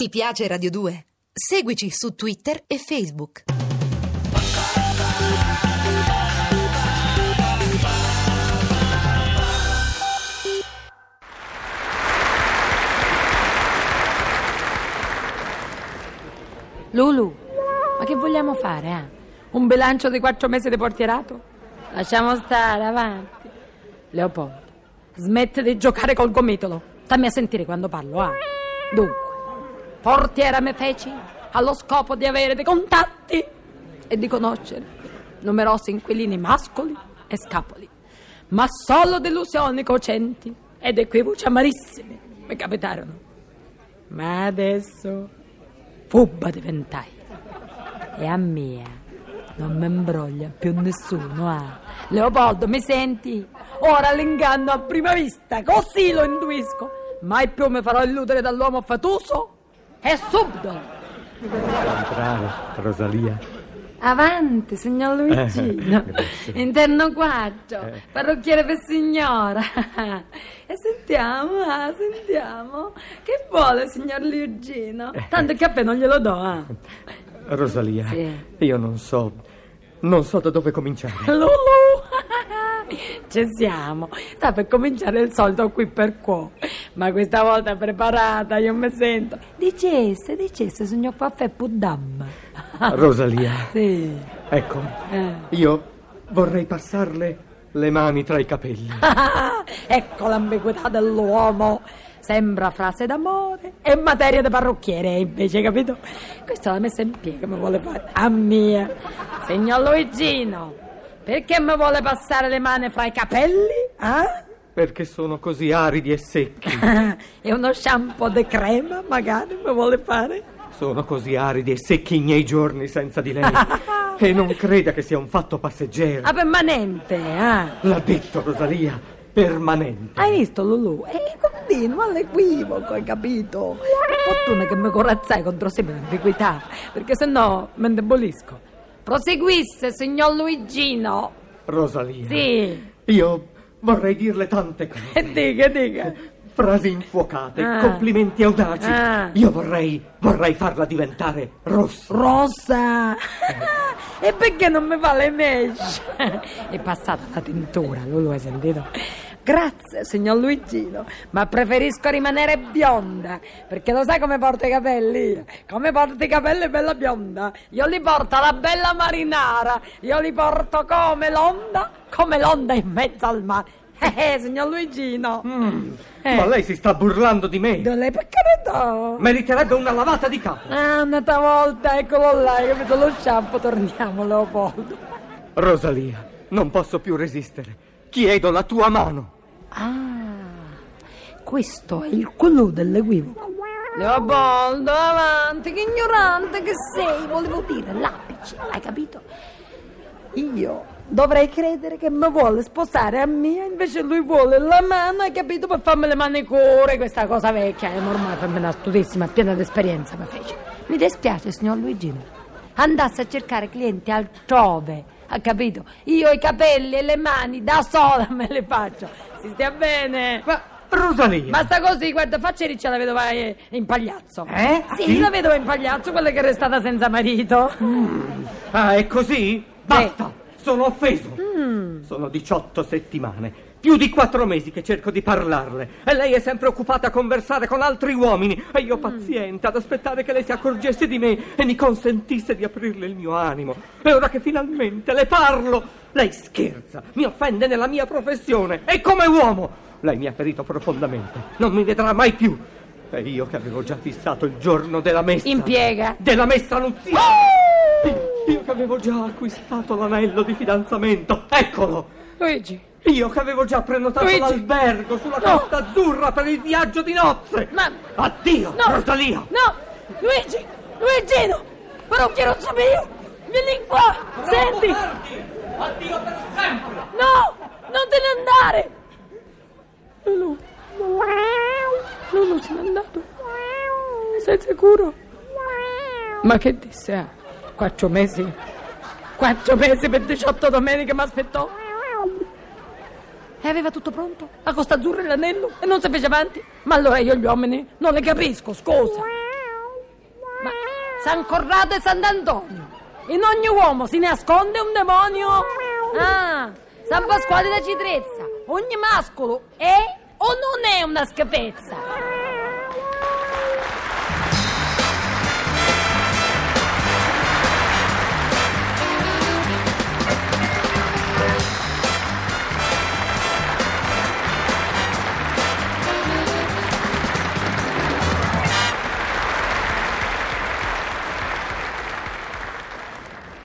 Ti piace Radio 2? Seguici su Twitter e Facebook. Lulu, ma che vogliamo fare? Eh? Un bilancio di quattro mesi di portierato? Lasciamo stare, avanti. Leopoldo, smette di giocare col gomitolo. Stammi a sentire quando parlo, ah. Dunque, portiera me feci allo scopo di avere dei contatti e di conoscere numerosi inquilini mascoli e scapoli, ma solo delusioni cocenti ed equivoci amarissimi mi capitarono. Ma adesso fubba diventai e a mia non mi imbroglia più nessuno. Ah. Leopoldo, mi senti? Ora l'inganno a prima vista, così lo intuisco. Mai più mi farò illudere dall'uomo fatuso e subito. Bravo, Rosalia. Avanti, signor Luigino. Eh. Interno 4, Eh. parrucchiere per signora. E sentiamo, ah, sentiamo. Che vuole, signor Luigino? Tanto il caffè non glielo do, ah. Rosalia, Sì. io non so, non so da dove cominciare. Lulu! Ci siamo. Sta per cominciare il solito qui per qua. Ma questa volta preparata, io mi sento. Dicesse, dicesse, signor caffè Puddam. Rosalia, Sì. ecco, Eh. io vorrei passarle le mani tra i capelli. ecco l'ambiguità dell'uomo. Sembra frase d'amore e materia di parrucchiere, invece, capito? Questa l'ha messa in piega, mi vuole fare. A mia. Signor Luigino, perché mi vuole passare le mani fra i capelli? Eh? Perché sono così aridi e secchi. e uno shampoo di crema, magari, mi vuole fare? Sono così aridi e secchi i miei giorni senza di lei. E non creda che sia un fatto passeggero. Ah, permanente, eh? L'ha detto Rosalia, permanente. Hai visto Lulu? E continua all'equivoco, hai capito? Per fortuna che mi corazzai contro sempre l'ambiguità, perché sennò mi indebolisco. Proseguisse, signor Luigino. Rosalia. Sì. Io vorrei dirle tante cose. Dica, dica. Frasi infuocate, Ah. complimenti audaci. Ah. Io vorrei, vorrei farla diventare rossa. Rossa. e perché non mi fa le mesh? È passata la tintura, Lulu, hai sentito? Grazie, signor Luigino, ma preferisco rimanere bionda, perché lo sai come porto i capelli? Come porto i capelli bella bionda? Io li porto alla bella marinara, io li porto come l'onda, come l'onda in mezzo al mare. Eh, eh, signor Luigino. Eh. Ma lei si sta burlando di me. Da lei per carità. Meriterebbe una lavata di capo. Ah, un'altra volta, eccolo là, hai capito lo shampoo, torniamo Leopoldo. Rosalia, non posso più resistere. Chiedo la tua mano. Ah, questo è il clou dell'equivoco. Leopoldo, avanti, che ignorante che sei, volevo dire l'apice, hai capito? Io dovrei credere che mi vuole sposare a mia, invece lui vuole la mano, hai capito, per farmi le manicure, questa cosa vecchia, è ormai femmina studissima, piena di esperienza, mi fece. Mi dispiace, signor Luigino. Andasse a cercare clienti altrove, ha capito? Io i capelli e le mani da sola me le faccio. Si stia bene. Ma Rosalia. Basta così, guarda, faccia riccia la vedova eh, in pagliazzo. Eh? Sì, Sì? la vedova in pagliazzo, quella che è restata senza marito. Ah, è così? Basta. Sono offeso. Sono 18 settimane. Più di quattro mesi che cerco di parlarle. E lei è sempre occupata a conversare con altri uomini. E io paziente ad aspettare che lei si accorgesse di me e mi consentisse di aprirle il mio animo. E ora che finalmente le parlo, lei scherza, mi offende nella mia professione. E come uomo, lei mi ha ferito profondamente. Non mi vedrà mai più. E io che avevo già fissato il giorno della messa. Impiega. Della messa nuziale. Io- che avevo già acquistato l'anello di fidanzamento. Eccolo. Luigi, Io che avevo già prenotato Luigi! l'albergo sulla No! costa azzurra per il viaggio di nozze. ma... Addio, No! Rosalia. No! Luigi! Luigino! Parrucchierozzo mio! Vieni qua! Senti! Addio per sempre. No! Non te ne andare! Lulu! Lulu se n'è andato! Sei sicuro? Ma che disse? Ah, quattro mesi? Quattro mesi per 18 domeniche mi aspettò? E aveva tutto pronto? La costa azzurra e l'anello? E non si fece avanti? Ma allora io gli uomini non le capisco, scusa! San Corrado e Sant'Antonio. In ogni uomo si nasconde un demonio. Ah, San Pasquale da Citrezza. Ogni mascolo è o non è una schifezza?